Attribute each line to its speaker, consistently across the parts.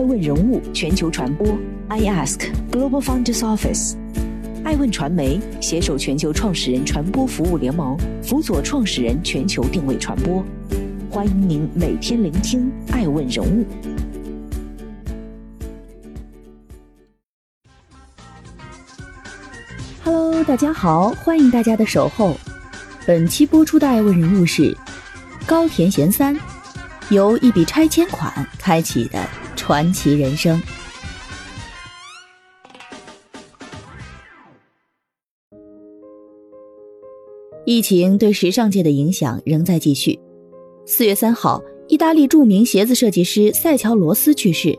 Speaker 1: 爱问人物全球传播，I Ask Global Founders Office，爱问传媒携手全球创始人传播服务联盟，辅佐创始人全球定位传播。欢迎您每天聆听爱问人物。
Speaker 2: Hello，大家好，欢迎大家的守候。本期播出的爱问人物是高田贤三，由一笔拆迁款开启的传奇人生。疫情对时尚界的影响仍在继续。四月三号，意大利著名鞋子设计师塞乔罗斯去世，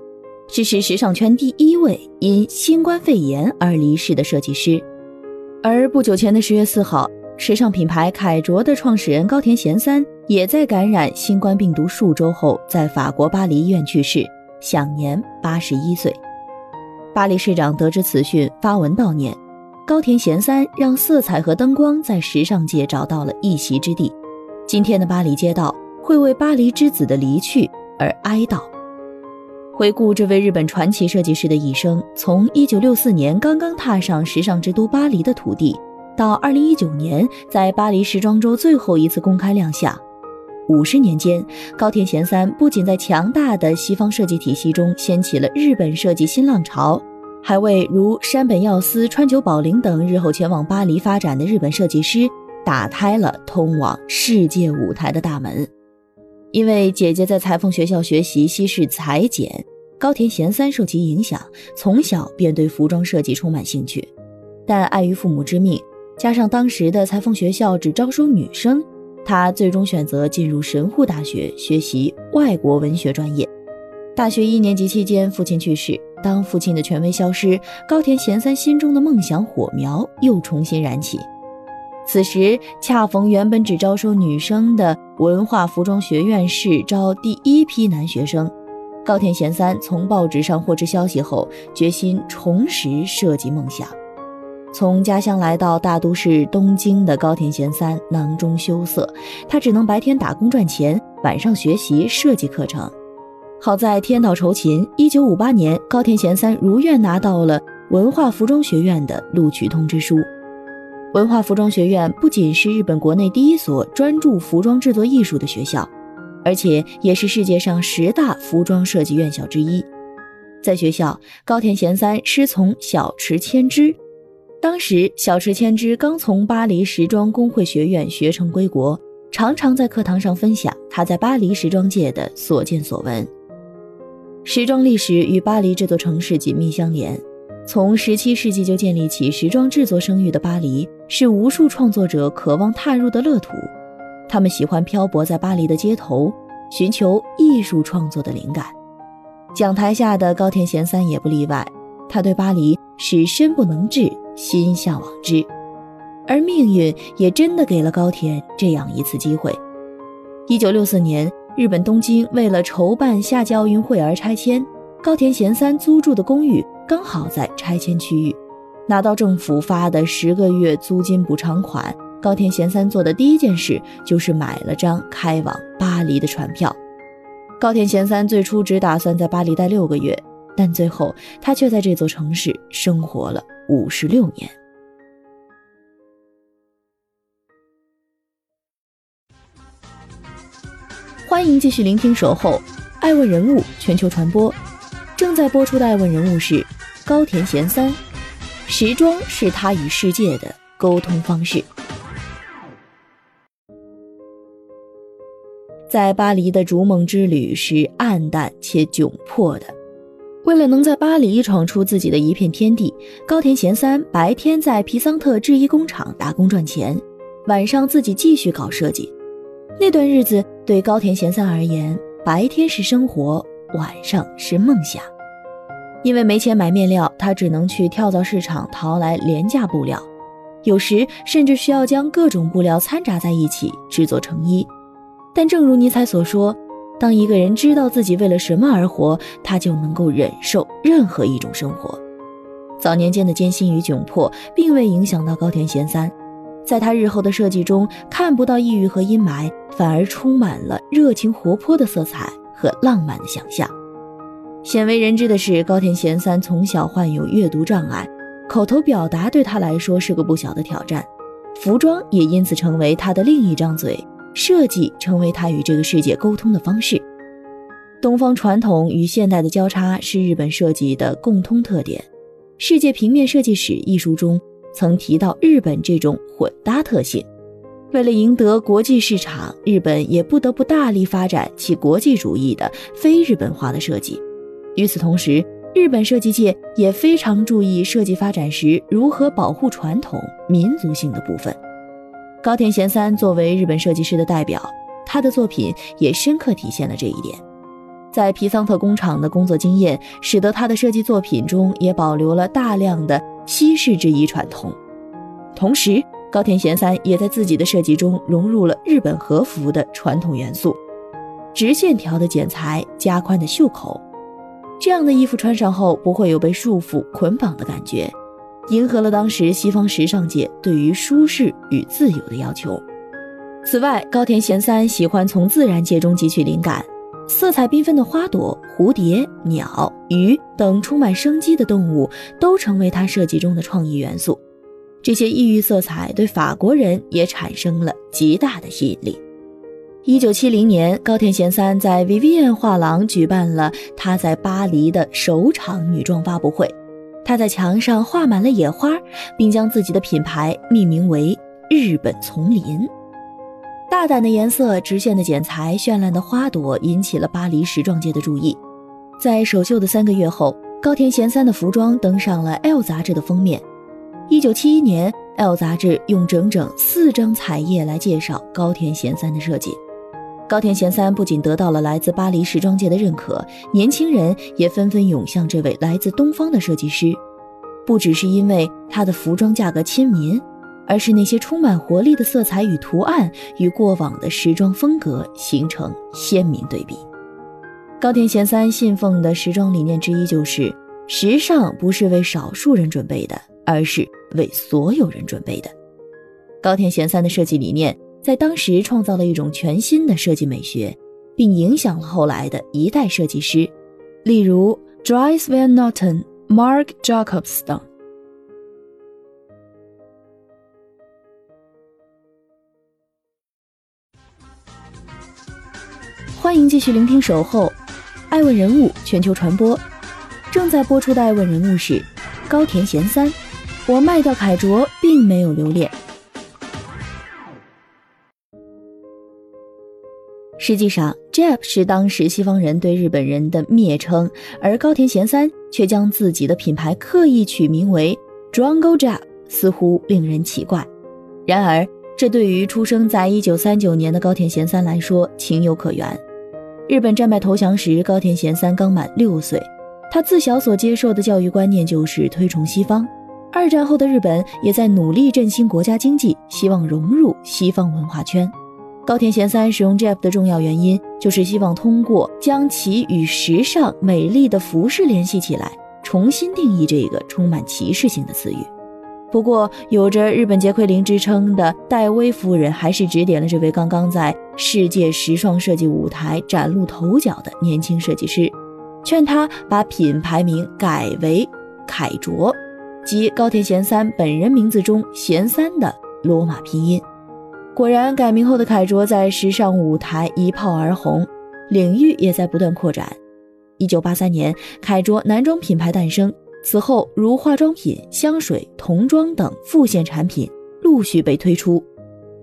Speaker 2: 这是时尚圈第一位因新冠肺炎而离世的设计师。而不久前的十月四号，时尚品牌凯卓的创始人高田贤三也在感染新冠病毒数周后，在法国巴黎医院去世，享年八十一岁。巴黎市长得知此讯，发文悼念。高田贤三让色彩和灯光在时尚界找到了一席之地。今天的巴黎街道会为巴黎之子的离去而哀悼。回顾这位日本传奇设计师的一生，从1964年刚刚踏上时尚之都巴黎的土地，到2019年在巴黎时装周最后一次公开亮相，五十年间，高田贤三不仅在强大的西方设计体系中掀起了日本设计新浪潮，还为如山本耀司、川久保玲等日后前往巴黎发展的日本设计师打开了通往世界舞台的大门。因为姐姐在裁缝学校学习西式裁剪。高田贤三受其影响，从小便对服装设计充满兴趣，但碍于父母之命，加上当时的裁缝学校只招收女生，他最终选择进入神户大学学习外国文学专业。大学一年级期间，父亲去世，当父亲的权威消失，高田贤三心中的梦想火苗又重新燃起。此时恰逢原本只招收女生的文化服装学院试招第一批男学生。高田贤三从报纸上获知消息后，决心重拾设计梦想。从家乡来到大都市东京的高田贤三囊中羞涩，他只能白天打工赚钱，晚上学习设计课程。好在天道酬勤，一九五八年，高田贤三如愿拿到了文化服装学院的录取通知书。文化服装学院不仅是日本国内第一所专注服装制作艺术的学校。而且也是世界上十大服装设计院校之一。在学校，高田贤三师从小池千枝。当时，小池千枝刚从巴黎时装工会学院学成归国，常常在课堂上分享他在巴黎时装界的所见所闻。时装历史与巴黎这座城市紧密相连。从17世纪就建立起时装制作声誉的巴黎，是无数创作者渴望踏入的乐土。他们喜欢漂泊在巴黎的街头，寻求艺术创作的灵感。讲台下的高田贤三也不例外。他对巴黎是身不能至，心向往之。而命运也真的给了高田这样一次机会。一九六四年，日本东京为了筹办夏季奥运会而拆迁，高田贤三租住的公寓刚好在拆迁区域，拿到政府发的十个月租金补偿款。高田贤三做的第一件事就是买了张开往巴黎的船票。高田贤三最初只打算在巴黎待六个月，但最后他却在这座城市生活了五十六年。欢迎继续聆听《守候爱问人物全球传播》，正在播出的爱问人物是高田贤三，时装是他与世界的沟通方式。在巴黎的逐梦之旅是暗淡且窘迫的。为了能在巴黎闯出自己的一片天地，高田贤三白天在皮桑特制衣工厂打工赚钱，晚上自己继续搞设计。那段日子对高田贤三而言，白天是生活，晚上是梦想。因为没钱买面料，他只能去跳蚤市场淘来廉价布料，有时甚至需要将各种布料掺杂在一起制作成衣。但正如尼采所说，当一个人知道自己为了什么而活，他就能够忍受任何一种生活。早年间的艰辛与窘迫，并未影响到高田贤三，在他日后的设计中看不到抑郁和阴霾，反而充满了热情活泼的色彩和浪漫的想象。鲜为人知的是，高田贤三从小患有阅读障碍，口头表达对他来说是个不小的挑战。服装也因此成为他的另一张嘴，设计成为他与这个世界沟通的方式。东方传统与现代的交叉是日本设计的共通特点。《世界平面设计史》一书中曾提到日本这种混搭特性。为了赢得国际市场，日本也不得不大力发展其国际主义的非日本化的设计。与此同时，日本设计界也非常注意设计发展时如何保护传统民族性的部分。高田贤三作为日本设计师的代表，他的作品也深刻体现了这一点。在皮桑特工厂的工作经验，使得他的设计作品中也保留了大量的西式制衣传统。同时，高田贤三也在自己的设计中融入了日本和服的传统元素：直线条的剪裁、加宽的袖口。这样的衣服穿上后不会有被束缚捆绑的感觉，迎合了当时西方时尚界对于舒适与自由的要求。此外，高田贤三喜欢从自然界中汲取灵感，色彩缤纷的花朵、蝴蝶、鸟、鱼等充满生机的动物都成为他设计中的创意元素。这些异域色彩对法国人也产生了极大的吸引力。一九七零年，高田贤三在 Vivienne 画廊举办了他在巴黎的首场女装发布会。他在墙上画满了野花，并将自己的品牌命名为“日本丛林”。大胆的颜色、直线的剪裁、绚烂的花朵引起了巴黎时装界的注意。在首秀的三个月后，高田贤三的服装登上了《L》杂志的封面。一九七一年，《L》杂志用整整四张彩页来介绍高田贤三的设计。高田贤三不仅得到了来自巴黎时装界的认可，年轻人也纷纷涌向这位来自东方的设计师，不只是因为他的服装价格亲民，而是那些充满活力的色彩与图案与过往的时装风格形成鲜明对比。高田贤三信奉的时装理念之一就是：时尚不是为少数人准备的，而是为所有人准备的。高田贤三的设计理念。在当时创造了一种全新的设计美学，并影响了后来的一代设计师，例如 Dries Van Noten、Mark Jacobs 等。欢迎继续聆听《守候》，爱问人物全球传播，正在播出的爱问人物是高田贤三。我卖掉凯卓，并没有留恋。实际上，Jap 是当时西方人对日本人的蔑称，而高田贤三却将自己的品牌刻意取名为 Drongo Jap，似乎令人奇怪。然而，这对于出生在一九三九年的高田贤三来说情有可原。日本战败投降时，高田贤三刚满六岁，他自小所接受的教育观念就是推崇西方。二战后的日本也在努力振兴国家经济，希望融入西方文化圈。高田贤三使用 Jeff 的重要原因，就是希望通过将其与时尚美丽的服饰联系起来，重新定义这个充满歧视性的词语。不过，有着日本杰奎琳之称的戴威夫人，还是指点了这位刚刚在世界时尚设计舞台崭露头角的年轻设计师，劝他把品牌名改为凯卓，即高田贤三本人名字中“贤三”的罗马拼音。果然，改名后的凯卓在时尚舞台一炮而红，领域也在不断扩展。一九八三年，凯卓男装品牌诞生，此后如化妆品、香水、童装等副线产品陆续被推出。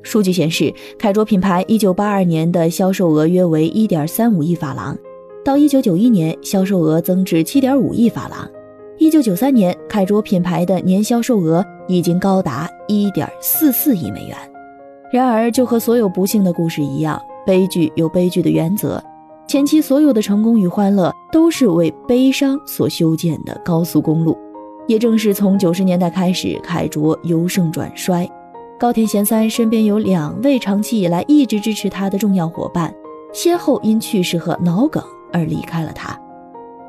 Speaker 2: 数据显示，凯卓品牌一九八二年的销售额约为一点三五亿法郎，到一九九一年，销售额增至七点五亿法郎。一九九三年，凯卓品牌的年销售额已经高达一点四四亿美元。然而，就和所有不幸的故事一样，悲剧有悲剧的原则。前期所有的成功与欢乐，都是为悲伤所修建的高速公路。也正是从九十年代开始，凯卓由盛转衰。高田贤三身边有两位长期以来一直支持他的重要伙伴，先后因去世和脑梗而离开了他。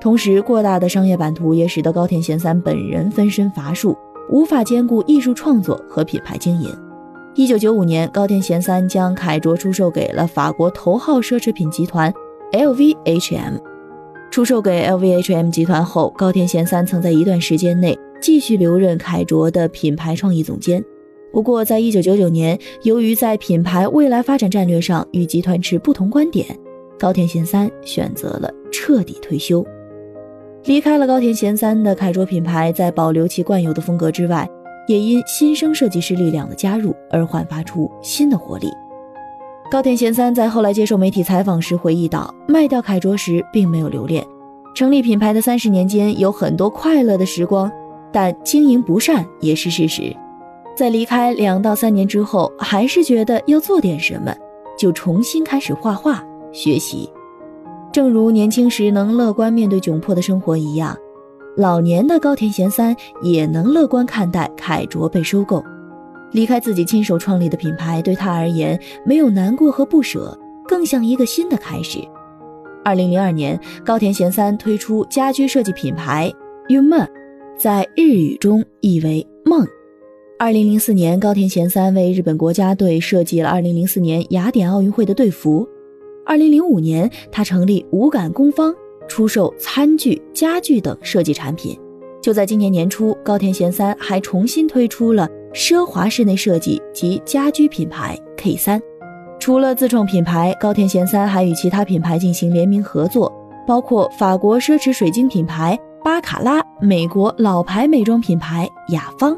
Speaker 2: 同时，过大的商业版图也使得高田贤三本人分身乏术，无法兼顾艺术创作和品牌经营。一九九五年，高田贤三将凯卓出售给了法国头号奢侈品集团 LVHM。出售给 LVHM 集团后，高田贤三曾在一段时间内继续留任凯卓的品牌创意总监。不过，在一九九九年，由于在品牌未来发展战略上与集团持不同观点，高田贤三选择了彻底退休。离开了高田贤三的凯卓品牌，在保留其惯有的风格之外，也因新生设计师力量的加入而焕发出新的活力。高田贤三在后来接受媒体采访时回忆道：“卖掉凯卓时并没有留恋，成立品牌的三十年间有很多快乐的时光，但经营不善也是事实。”在离开两到三年之后，还是觉得要做点什么，就重新开始画画学习。正如年轻时能乐观面对窘迫的生活一样，老年的高田贤三也能乐观看待凯卓被收购。离开自己亲手创立的品牌，对他而言没有难过和不舍，更像一个新的开始。二零零二年，高田贤三推出家居设计品牌 Yuma，在日语中意为梦。二零零四年，高田贤三为日本国家队设计了二零零四年雅典奥运会的队服。二零零五年，他成立无感工坊，出售餐具、家具等设计产品。就在今年年初，高田贤三还重新推出了奢华室内设计及家居品牌 K 三。除了自创品牌，高田贤三还与其他品牌进行联名合作，包括法国奢侈水晶品牌巴卡拉、美国老牌美妆品牌雅芳。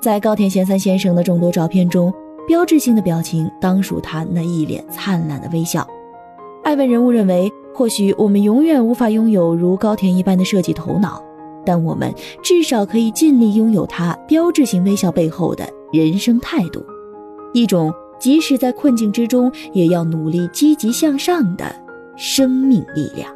Speaker 2: 在高田贤三先生的众多照片中，标志性的表情当属他那一脸灿烂的微笑。爱问人物认为，或许我们永远无法拥有如高田一般的设计头脑，但我们至少可以尽力拥有他标志性微笑背后的人生态度，一种即使在困境之中也要努力积极向上的生命力量。